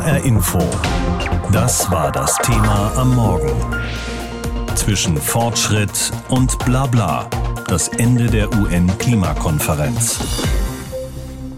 HR Info. Das war das Thema am Morgen. Zwischen Fortschritt und Blabla. Das Ende der UN-Klimakonferenz.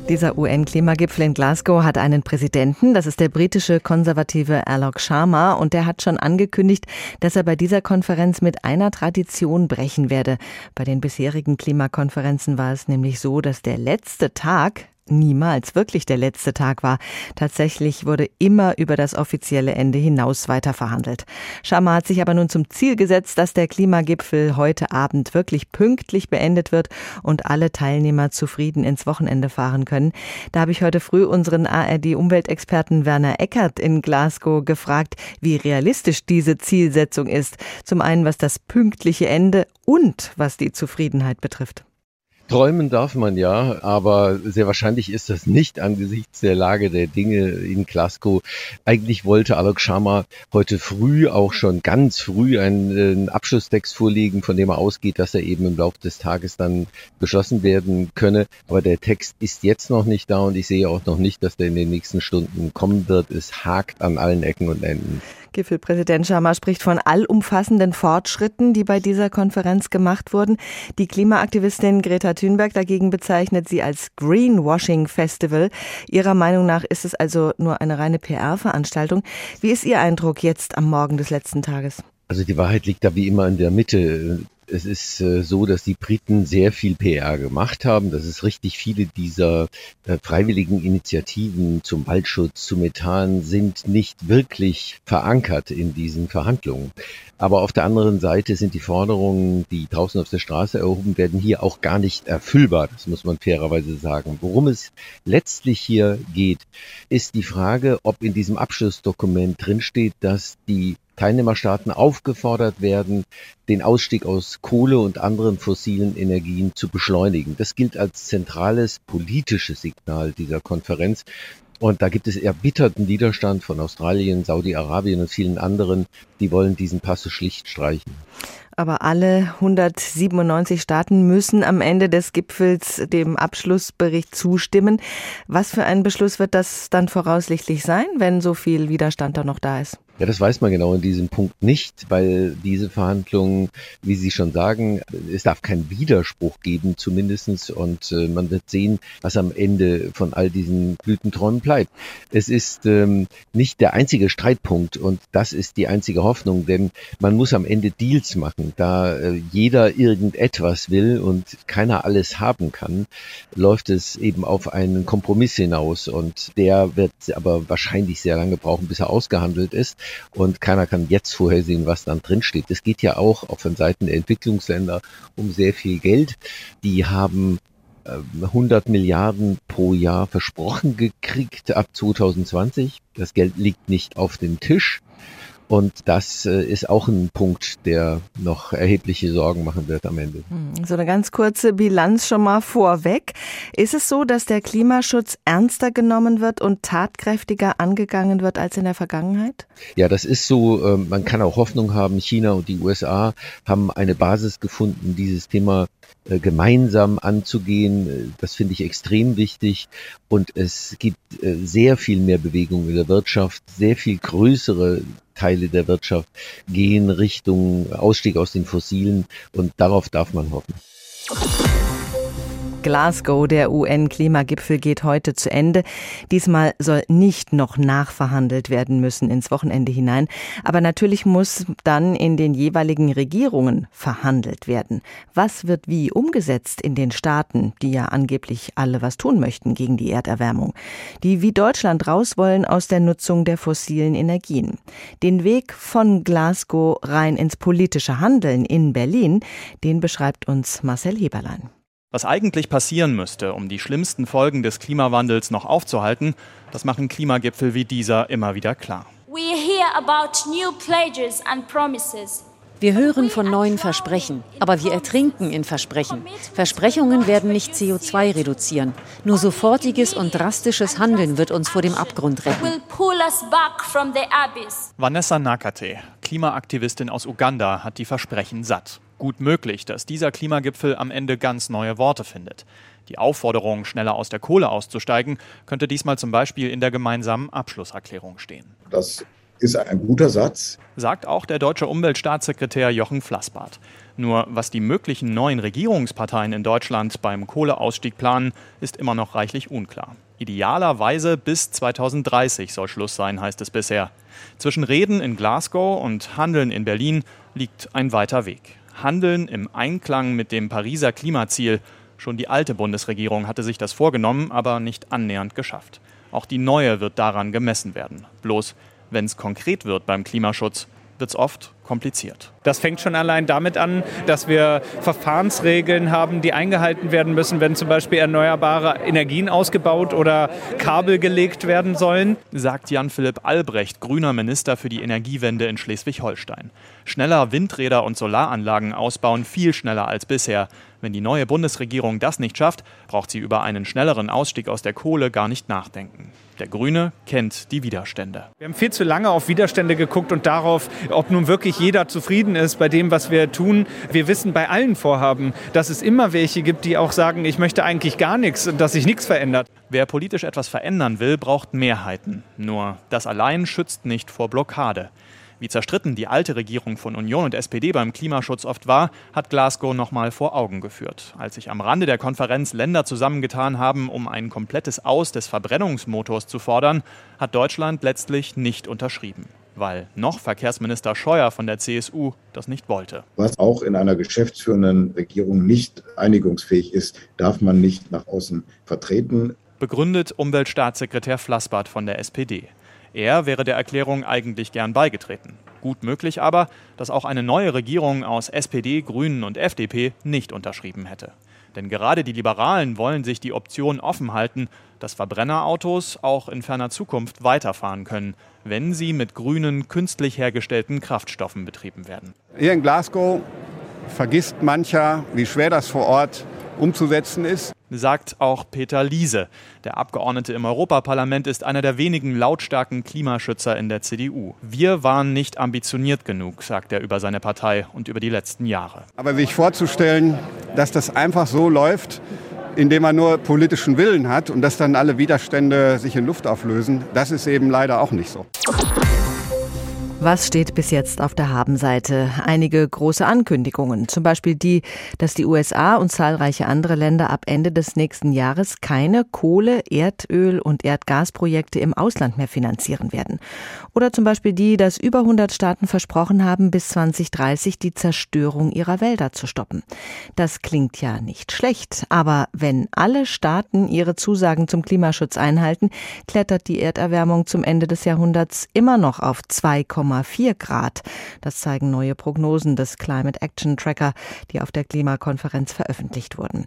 Dieser UN-Klimagipfel in Glasgow hat einen Präsidenten, das ist der britische konservative Alok Sharma, und der hat schon angekündigt, dass er bei dieser Konferenz mit einer Tradition brechen werde. Bei den bisherigen Klimakonferenzen war es nämlich so, dass der letzte Tag niemals wirklich der letzte Tag war. Tatsächlich wurde immer über das offizielle Ende hinaus weiter verhandelt. Sharma hat sich aber nun zum Ziel gesetzt, dass der Klimagipfel heute Abend wirklich pünktlich beendet wird und alle Teilnehmer zufrieden ins Wochenende fahren können. Da habe ich heute früh unseren ARD-Umweltexperten Werner Eckert in Glasgow gefragt, wie realistisch diese Zielsetzung ist. Zum einen, was das pünktliche Ende und was die Zufriedenheit betrifft. Träumen darf man ja, aber sehr wahrscheinlich ist das nicht angesichts der Lage der Dinge in Glasgow. Eigentlich wollte Alok Sharma heute früh auch schon ganz früh einen, einen Abschlusstext vorlegen, von dem er ausgeht, dass er eben im Laufe des Tages dann beschlossen werden könne. Aber der Text ist jetzt noch nicht da und ich sehe auch noch nicht, dass der in den nächsten Stunden kommen wird. Es hakt an allen Ecken und Enden. Gipfelpräsident Sharma spricht von allumfassenden Fortschritten, die bei dieser Konferenz gemacht wurden. Die Klimaaktivistin Greta Thunberg dagegen bezeichnet sie als Greenwashing Festival. Ihrer Meinung nach ist es also nur eine reine PR-Veranstaltung. Wie ist Ihr Eindruck jetzt am Morgen des letzten Tages? Also die Wahrheit liegt da wie immer in der Mitte. Es ist äh, so, dass die Briten sehr viel PR gemacht haben, dass es richtig viele dieser äh, freiwilligen Initiativen zum Waldschutz, zu Methan sind nicht wirklich verankert in diesen Verhandlungen. Aber auf der anderen Seite sind die Forderungen, die draußen auf der Straße erhoben werden, hier auch gar nicht erfüllbar. Das muss man fairerweise sagen. Worum es letztlich hier geht, ist die Frage, ob in diesem Abschlussdokument drinsteht, dass die Teilnehmerstaaten aufgefordert werden, den Ausstieg aus Kohle und anderen fossilen Energien zu beschleunigen. Das gilt als zentrales politisches Signal dieser Konferenz. Und da gibt es erbitterten Widerstand von Australien, Saudi-Arabien und vielen anderen, die wollen diesen Passus schlicht streichen. Aber alle 197 Staaten müssen am Ende des Gipfels dem Abschlussbericht zustimmen. Was für ein Beschluss wird das dann voraussichtlich sein, wenn so viel Widerstand da noch da ist? Ja, das weiß man genau in diesem Punkt nicht, weil diese Verhandlungen, wie Sie schon sagen, es darf keinen Widerspruch geben zumindestens und äh, man wird sehen, was am Ende von all diesen Blütenträumen bleibt. Es ist ähm, nicht der einzige Streitpunkt und das ist die einzige Hoffnung, denn man muss am Ende Deals machen. Da äh, jeder irgendetwas will und keiner alles haben kann, läuft es eben auf einen Kompromiss hinaus und der wird aber wahrscheinlich sehr lange brauchen, bis er ausgehandelt ist und keiner kann jetzt vorhersehen, was dann drin steht. Es geht ja auch, auch von Seiten der Entwicklungsländer um sehr viel Geld. Die haben 100 ähm, Milliarden pro Jahr versprochen gekriegt ab 2020. Das Geld liegt nicht auf dem Tisch. Und das äh, ist auch ein Punkt, der noch erhebliche Sorgen machen wird am Ende. Hm, so eine ganz kurze Bilanz schon mal vorweg. Ist es so, dass der Klimaschutz ernster genommen wird und tatkräftiger angegangen wird als in der Vergangenheit? Ja, das ist so. Ähm, man kann auch Hoffnung haben. China und die USA haben eine Basis gefunden, dieses Thema gemeinsam anzugehen. Das finde ich extrem wichtig. Und es gibt äh, sehr viel mehr Bewegung in der Wirtschaft, sehr viel größere Teile der Wirtschaft gehen Richtung Ausstieg aus den Fossilen und darauf darf man hoffen. Glasgow, der UN-Klimagipfel, geht heute zu Ende. Diesmal soll nicht noch nachverhandelt werden müssen ins Wochenende hinein. Aber natürlich muss dann in den jeweiligen Regierungen verhandelt werden. Was wird wie umgesetzt in den Staaten, die ja angeblich alle was tun möchten gegen die Erderwärmung? Die wie Deutschland raus wollen aus der Nutzung der fossilen Energien. Den Weg von Glasgow rein ins politische Handeln in Berlin, den beschreibt uns Marcel Heberlein. Was eigentlich passieren müsste, um die schlimmsten Folgen des Klimawandels noch aufzuhalten, das machen Klimagipfel wie dieser immer wieder klar. Wir hören von neuen Versprechen, aber wir ertrinken in Versprechen. Versprechungen werden nicht CO2 reduzieren. Nur sofortiges und drastisches Handeln wird uns vor dem Abgrund retten. Vanessa Nakate, Klimaaktivistin aus Uganda, hat die Versprechen satt gut möglich, dass dieser Klimagipfel am Ende ganz neue Worte findet. Die Aufforderung, schneller aus der Kohle auszusteigen, könnte diesmal zum Beispiel in der gemeinsamen Abschlusserklärung stehen. Das ist ein guter Satz. Sagt auch der deutsche Umweltstaatssekretär Jochen Flassbart. Nur was die möglichen neuen Regierungsparteien in Deutschland beim Kohleausstieg planen, ist immer noch reichlich unklar. Idealerweise bis 2030 soll Schluss sein, heißt es bisher. Zwischen Reden in Glasgow und Handeln in Berlin liegt ein weiter Weg. Handeln im Einklang mit dem Pariser Klimaziel. Schon die alte Bundesregierung hatte sich das vorgenommen, aber nicht annähernd geschafft. Auch die neue wird daran gemessen werden. Bloß wenn es konkret wird beim Klimaschutz, wird es oft kompliziert. Das fängt schon allein damit an, dass wir Verfahrensregeln haben, die eingehalten werden müssen, wenn zum Beispiel erneuerbare Energien ausgebaut oder Kabel gelegt werden sollen. Sagt Jan-Philipp Albrecht, grüner Minister für die Energiewende in Schleswig-Holstein. Schneller Windräder und Solaranlagen ausbauen, viel schneller als bisher. Wenn die neue Bundesregierung das nicht schafft, braucht sie über einen schnelleren Ausstieg aus der Kohle gar nicht nachdenken. Der Grüne kennt die Widerstände. Wir haben viel zu lange auf Widerstände geguckt und darauf, ob nun wirklich jeder zufrieden ist bei dem, was wir tun. Wir wissen bei allen Vorhaben, dass es immer welche gibt, die auch sagen, ich möchte eigentlich gar nichts und dass sich nichts verändert. Wer politisch etwas verändern will, braucht Mehrheiten. Nur das allein schützt nicht vor Blockade. Wie zerstritten die alte Regierung von Union und SPD beim Klimaschutz oft war, hat Glasgow nochmal vor Augen geführt. Als sich am Rande der Konferenz Länder zusammengetan haben, um ein komplettes Aus des Verbrennungsmotors zu fordern, hat Deutschland letztlich nicht unterschrieben weil noch Verkehrsminister Scheuer von der CSU das nicht wollte. Was auch in einer geschäftsführenden Regierung nicht einigungsfähig ist, darf man nicht nach außen vertreten. Begründet Umweltstaatssekretär Flassbart von der SPD. Er wäre der Erklärung eigentlich gern beigetreten. Gut möglich aber, dass auch eine neue Regierung aus SPD, Grünen und FDP nicht unterschrieben hätte. Denn gerade die Liberalen wollen sich die Option offen halten, dass Verbrennerautos auch in ferner Zukunft weiterfahren können, wenn sie mit grünen, künstlich hergestellten Kraftstoffen betrieben werden. Hier in Glasgow vergisst mancher, wie schwer das vor Ort umzusetzen ist sagt auch Peter Liese. Der Abgeordnete im Europaparlament ist einer der wenigen lautstarken Klimaschützer in der CDU. Wir waren nicht ambitioniert genug, sagt er über seine Partei und über die letzten Jahre. Aber sich vorzustellen, dass das einfach so läuft, indem man nur politischen Willen hat und dass dann alle Widerstände sich in Luft auflösen, das ist eben leider auch nicht so. Was steht bis jetzt auf der Habenseite? Einige große Ankündigungen, zum Beispiel die, dass die USA und zahlreiche andere Länder ab Ende des nächsten Jahres keine Kohle, Erdöl und Erdgasprojekte im Ausland mehr finanzieren werden. Oder zum Beispiel die, dass über 100 Staaten versprochen haben, bis 2030 die Zerstörung ihrer Wälder zu stoppen. Das klingt ja nicht schlecht, aber wenn alle Staaten ihre Zusagen zum Klimaschutz einhalten, klettert die Erderwärmung zum Ende des Jahrhunderts immer noch auf 2, 1,4 Grad. Das zeigen neue Prognosen des Climate Action Tracker, die auf der Klimakonferenz veröffentlicht wurden.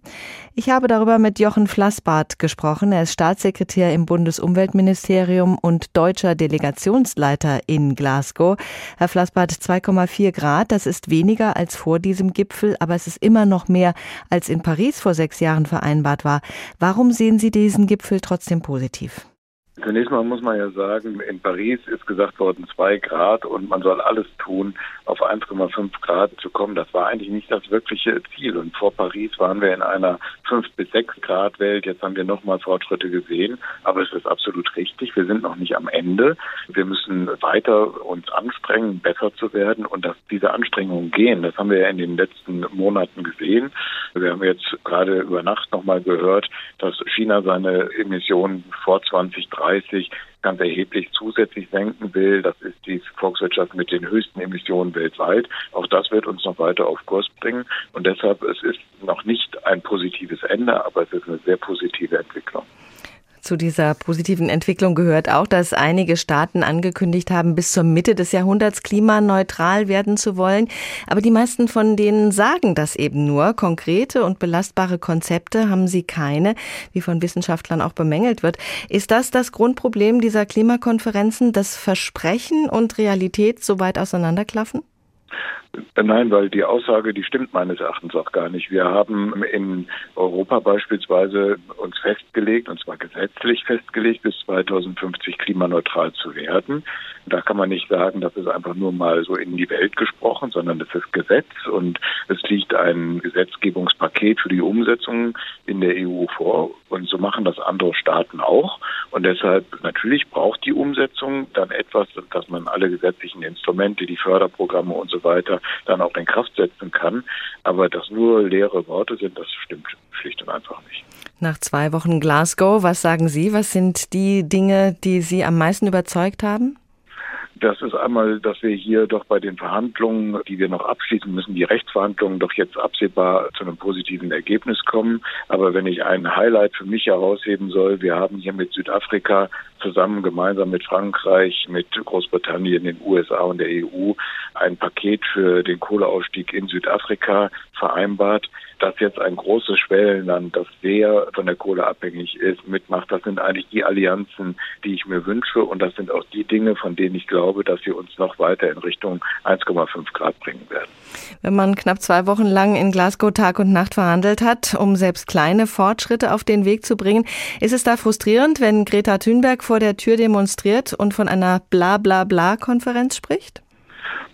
Ich habe darüber mit Jochen Flassbart gesprochen. Er ist Staatssekretär im Bundesumweltministerium und deutscher Delegationsleiter in Glasgow. Herr Flassbart, 2,4 Grad, das ist weniger als vor diesem Gipfel, aber es ist immer noch mehr, als in Paris vor sechs Jahren vereinbart war. Warum sehen Sie diesen Gipfel trotzdem positiv? Zunächst mal muss man ja sagen, in Paris ist gesagt worden zwei Grad und man soll alles tun, auf 1,5 Grad zu kommen. Das war eigentlich nicht das wirkliche Ziel. Und vor Paris waren wir in einer 5 bis 6 Grad Welt. Jetzt haben wir nochmal Fortschritte gesehen. Aber es ist absolut richtig. Wir sind noch nicht am Ende. Wir müssen weiter uns anstrengen, besser zu werden. Und dass diese Anstrengungen gehen, das haben wir ja in den letzten Monaten gesehen. Wir haben jetzt gerade über Nacht nochmal gehört, dass China seine Emissionen vor 2030 2030 ganz erheblich zusätzlich senken will. Das ist die Volkswirtschaft mit den höchsten Emissionen weltweit. Auch das wird uns noch weiter auf Kurs bringen. Und deshalb, es ist noch nicht ein positives Ende, aber es ist eine sehr positive Entwicklung. Zu dieser positiven Entwicklung gehört auch, dass einige Staaten angekündigt haben, bis zur Mitte des Jahrhunderts klimaneutral werden zu wollen. Aber die meisten von denen sagen das eben nur. Konkrete und belastbare Konzepte haben sie keine, wie von Wissenschaftlern auch bemängelt wird. Ist das das Grundproblem dieser Klimakonferenzen, dass Versprechen und Realität so weit auseinanderklaffen? Nein, weil die Aussage, die stimmt meines Erachtens auch gar nicht. Wir haben in Europa beispielsweise uns festgelegt, und zwar gesetzlich festgelegt, bis 2050 klimaneutral zu werden. Da kann man nicht sagen, das ist einfach nur mal so in die Welt gesprochen, sondern das ist Gesetz und es liegt ein Gesetzgebungspaket für die Umsetzung in der EU vor. Und so machen das andere Staaten auch. Und deshalb natürlich braucht die Umsetzung dann etwas, dass man alle gesetzlichen Instrumente, die Förderprogramme und so weiter dann auch in Kraft setzen kann. Aber dass nur leere Worte sind, das stimmt schlicht und einfach nicht. Nach zwei Wochen Glasgow, was sagen Sie? Was sind die Dinge, die Sie am meisten überzeugt haben? Das ist einmal, dass wir hier doch bei den Verhandlungen, die wir noch abschließen müssen, die Rechtsverhandlungen doch jetzt absehbar zu einem positiven Ergebnis kommen. Aber wenn ich ein Highlight für mich herausheben soll, wir haben hier mit Südafrika zusammen gemeinsam mit Frankreich, mit Großbritannien, den USA und der EU ein Paket für den Kohleausstieg in Südafrika vereinbart dass jetzt ein großes Schwellenland, das sehr von der Kohle abhängig ist, mitmacht. Das sind eigentlich die Allianzen, die ich mir wünsche. Und das sind auch die Dinge, von denen ich glaube, dass sie uns noch weiter in Richtung 1,5 Grad bringen werden. Wenn man knapp zwei Wochen lang in Glasgow Tag und Nacht verhandelt hat, um selbst kleine Fortschritte auf den Weg zu bringen, ist es da frustrierend, wenn Greta Thunberg vor der Tür demonstriert und von einer Bla-Bla-Bla-Konferenz spricht?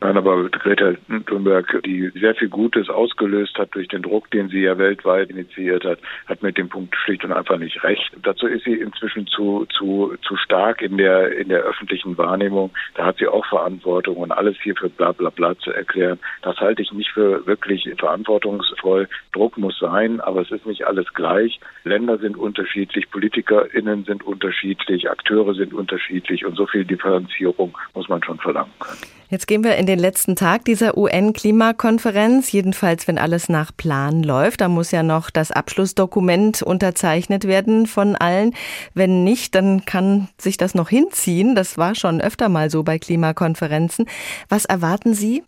Nein, aber Greta Thunberg, die sehr viel Gutes ausgelöst hat durch den Druck, den sie ja weltweit initiiert hat, hat mit dem Punkt schlicht und einfach nicht recht. Dazu ist sie inzwischen zu, zu, zu stark in der, in der öffentlichen Wahrnehmung. Da hat sie auch Verantwortung und alles hier für bla, bla, bla zu erklären. Das halte ich nicht für wirklich verantwortungsvoll. Druck muss sein, aber es ist nicht alles gleich. Länder sind unterschiedlich, PolitikerInnen sind unterschiedlich, Akteure sind unterschiedlich und so viel Differenzierung muss man schon verlangen können. Jetzt gehen wir in den letzten Tag dieser UN-Klimakonferenz, jedenfalls wenn alles nach Plan läuft. Da muss ja noch das Abschlussdokument unterzeichnet werden von allen. Wenn nicht, dann kann sich das noch hinziehen. Das war schon öfter mal so bei Klimakonferenzen. Was erwarten Sie?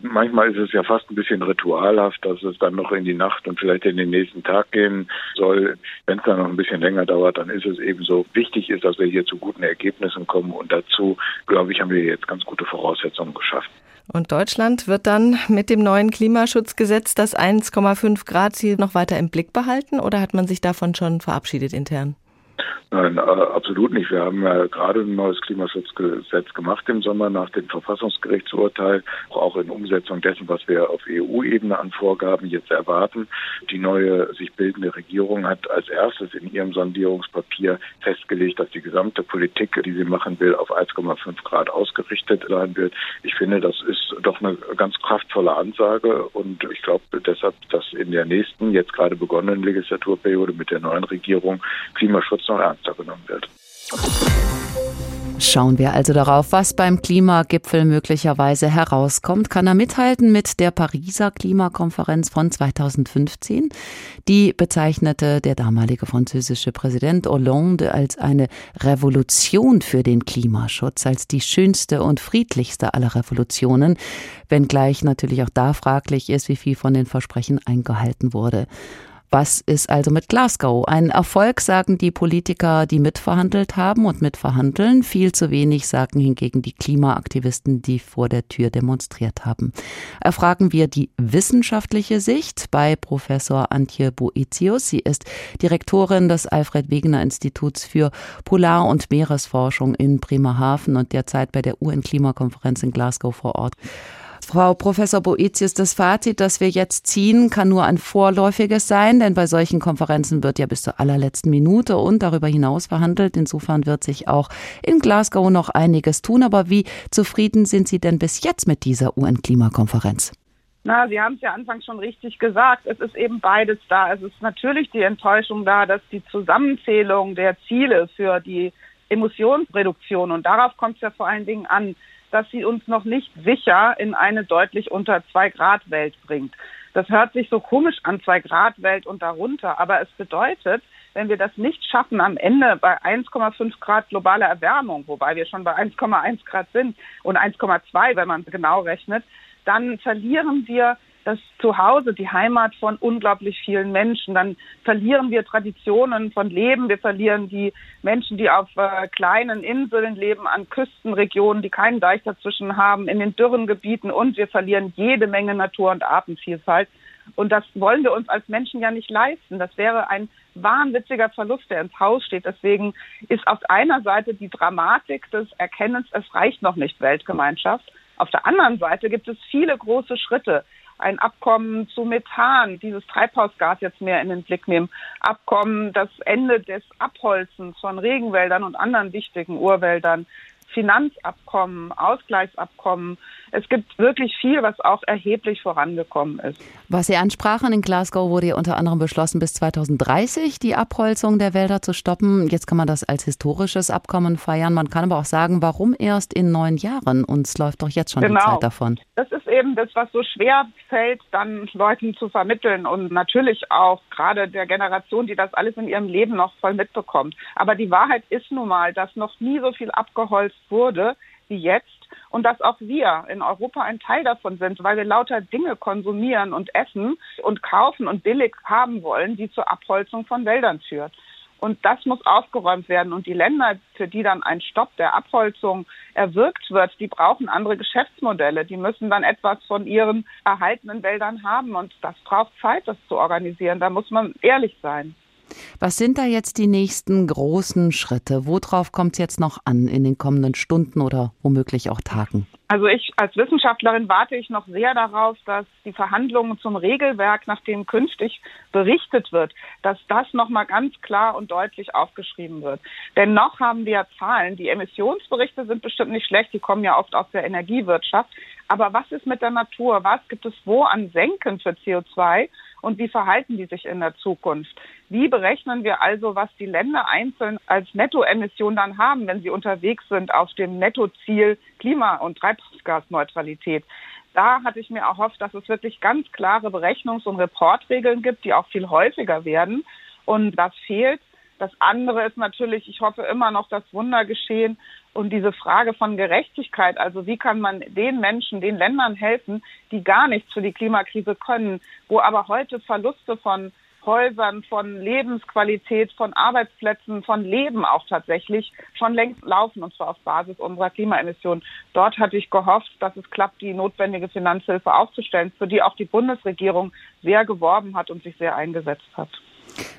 Manchmal ist es ja fast ein bisschen ritualhaft, dass es dann noch in die Nacht und vielleicht in den nächsten Tag gehen soll. Wenn es dann noch ein bisschen länger dauert, dann ist es eben so. Wichtig ist, dass wir hier zu guten Ergebnissen kommen und dazu, glaube ich, haben wir jetzt ganz gute Voraussetzungen geschaffen. Und Deutschland wird dann mit dem neuen Klimaschutzgesetz das 1,5 Grad Ziel noch weiter im Blick behalten oder hat man sich davon schon verabschiedet intern? Nein, äh, absolut nicht. Wir haben ja gerade ein neues Klimaschutzgesetz gemacht im Sommer nach dem Verfassungsgerichtsurteil, auch in Umsetzung dessen, was wir auf EU-Ebene an Vorgaben jetzt erwarten. Die neue sich bildende Regierung hat als erstes in ihrem Sondierungspapier festgelegt, dass die gesamte Politik, die sie machen will, auf 1,5 Grad ausgerichtet sein wird. Ich finde, das ist doch eine ganz kraftvolle Ansage und ich glaube deshalb, dass in der nächsten, jetzt gerade begonnenen Legislaturperiode mit der neuen Regierung Klimaschutz noch ernster genommen wird. Schauen wir also darauf, was beim Klimagipfel möglicherweise herauskommt. Kann er mithalten mit der Pariser Klimakonferenz von 2015? Die bezeichnete der damalige französische Präsident Hollande als eine Revolution für den Klimaschutz, als die schönste und friedlichste aller Revolutionen, wenngleich natürlich auch da fraglich ist, wie viel von den Versprechen eingehalten wurde. Was ist also mit Glasgow? Ein Erfolg, sagen die Politiker, die mitverhandelt haben und mitverhandeln. Viel zu wenig sagen hingegen die Klimaaktivisten, die vor der Tür demonstriert haben. Erfragen wir die wissenschaftliche Sicht bei Professor Antje Boetius. Sie ist Direktorin des Alfred Wegener Instituts für Polar- und Meeresforschung in Bremerhaven und derzeit bei der UN-Klimakonferenz in Glasgow vor Ort. Frau Professor Boetius, das Fazit, das wir jetzt ziehen, kann nur ein vorläufiges sein, denn bei solchen Konferenzen wird ja bis zur allerletzten Minute und darüber hinaus verhandelt. Insofern wird sich auch in Glasgow noch einiges tun. Aber wie zufrieden sind Sie denn bis jetzt mit dieser UN-Klimakonferenz? Na, Sie haben es ja anfangs schon richtig gesagt. Es ist eben beides da. Es ist natürlich die Enttäuschung da, dass die Zusammenzählung der Ziele für die Emissionsreduktion, und darauf kommt es ja vor allen Dingen an, dass sie uns noch nicht sicher in eine deutlich unter zwei Grad Welt bringt. Das hört sich so komisch an, zwei Grad Welt und darunter, aber es bedeutet, wenn wir das nicht schaffen, am Ende bei 1,5 Grad globale Erwärmung, wobei wir schon bei 1,1 Grad sind und 1,2, wenn man genau rechnet, dann verlieren wir das Zuhause, die Heimat von unglaublich vielen Menschen. Dann verlieren wir Traditionen von Leben. Wir verlieren die Menschen, die auf äh, kleinen Inseln leben, an Küstenregionen, die keinen Deich dazwischen haben, in den dürren Gebieten und wir verlieren jede Menge Natur- und Artenvielfalt. Und das wollen wir uns als Menschen ja nicht leisten. Das wäre ein wahnwitziger Verlust, der ins Haus steht. Deswegen ist auf einer Seite die Dramatik des Erkennens, es reicht noch nicht Weltgemeinschaft. Auf der anderen Seite gibt es viele große Schritte, ein Abkommen zu Methan, dieses Treibhausgas jetzt mehr in den Blick nehmen, Abkommen, das Ende des Abholzens von Regenwäldern und anderen wichtigen Urwäldern, Finanzabkommen, Ausgleichsabkommen. Es gibt wirklich viel, was auch erheblich vorangekommen ist. Was Sie ansprachen, in Glasgow wurde ja unter anderem beschlossen, bis 2030 die Abholzung der Wälder zu stoppen. Jetzt kann man das als historisches Abkommen feiern. Man kann aber auch sagen, warum erst in neun Jahren? Uns läuft doch jetzt schon genau. die Zeit davon. Das ist eben das, was so schwer fällt, dann Leuten zu vermitteln und natürlich auch gerade der Generation, die das alles in ihrem Leben noch voll mitbekommt. Aber die Wahrheit ist nun mal, dass noch nie so viel abgeholzt wurde wie jetzt und dass auch wir in Europa ein Teil davon sind, weil wir lauter Dinge konsumieren und essen und kaufen und billig haben wollen, die zur Abholzung von Wäldern führt. Und das muss aufgeräumt werden. Und die Länder, für die dann ein Stopp der Abholzung erwirkt wird, die brauchen andere Geschäftsmodelle. Die müssen dann etwas von ihren erhaltenen Wäldern haben. Und das braucht Zeit, das zu organisieren. Da muss man ehrlich sein. Was sind da jetzt die nächsten großen Schritte? Worauf kommt es jetzt noch an in den kommenden Stunden oder womöglich auch Tagen? Also ich als Wissenschaftlerin warte ich noch sehr darauf, dass die Verhandlungen zum Regelwerk, nach dem künftig berichtet wird, dass das nochmal ganz klar und deutlich aufgeschrieben wird. Denn noch haben wir Zahlen. Die Emissionsberichte sind bestimmt nicht schlecht, die kommen ja oft aus der Energiewirtschaft. Aber was ist mit der Natur? Was gibt es wo an Senken für CO2? Und wie verhalten die sich in der Zukunft? Wie berechnen wir also, was die Länder einzeln als Nettoemission dann haben, wenn sie unterwegs sind auf dem Nettoziel Klima- und Treibhausgasneutralität? Da hatte ich mir erhofft, dass es wirklich ganz klare Berechnungs- und Reportregeln gibt, die auch viel häufiger werden. Und das fehlt. Das andere ist natürlich, ich hoffe immer noch das Wunder geschehen und diese Frage von Gerechtigkeit, also wie kann man den Menschen, den Ländern helfen, die gar nichts für die Klimakrise können, wo aber heute Verluste von Häusern, von Lebensqualität, von Arbeitsplätzen, von Leben auch tatsächlich schon längst laufen, und zwar auf Basis unserer Klimaemissionen. Dort hatte ich gehofft, dass es klappt, die notwendige Finanzhilfe aufzustellen, für die auch die Bundesregierung sehr geworben hat und sich sehr eingesetzt hat.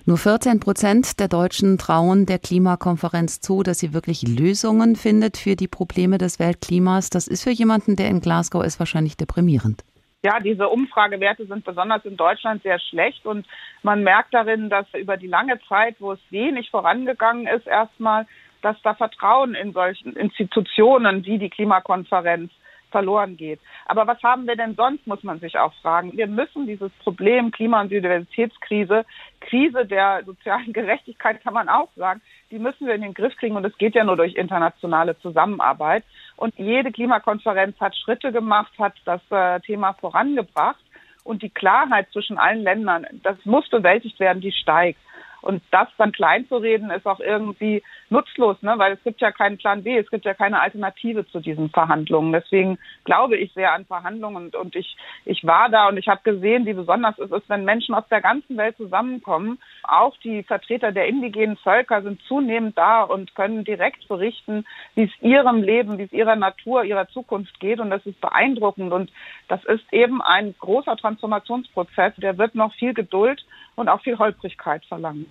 Nur 14 Prozent der Deutschen trauen der Klimakonferenz zu, dass sie wirklich Lösungen findet für die Probleme des Weltklimas. Das ist für jemanden, der in Glasgow ist, wahrscheinlich deprimierend. Ja, diese Umfragewerte sind besonders in Deutschland sehr schlecht und man merkt darin, dass über die lange Zeit, wo es wenig vorangegangen ist, erstmal, dass da Vertrauen in solchen Institutionen wie die Klimakonferenz verloren geht. Aber was haben wir denn sonst, muss man sich auch fragen. Wir müssen dieses Problem Klima- und Biodiversitätskrise, Krise der sozialen Gerechtigkeit kann man auch sagen, die müssen wir in den Griff kriegen und es geht ja nur durch internationale Zusammenarbeit. Und jede Klimakonferenz hat Schritte gemacht, hat das äh, Thema vorangebracht und die Klarheit zwischen allen Ländern, das muss bewältigt werden, die steigt. Und das dann kleinzureden, ist auch irgendwie nutzlos, ne? weil es gibt ja keinen Plan B, es gibt ja keine Alternative zu diesen Verhandlungen. Deswegen glaube ich sehr an Verhandlungen und, und ich, ich war da und ich habe gesehen, wie besonders es ist, wenn Menschen aus der ganzen Welt zusammenkommen. Auch die Vertreter der indigenen Völker sind zunehmend da und können direkt berichten, wie es ihrem Leben, wie es ihrer Natur, ihrer Zukunft geht. Und das ist beeindruckend. Und das ist eben ein großer Transformationsprozess. Der wird noch viel Geduld und auch viel Holprigkeit verlangen.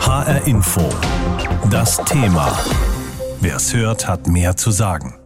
HR Info. Das Thema. Wer es hört, hat mehr zu sagen.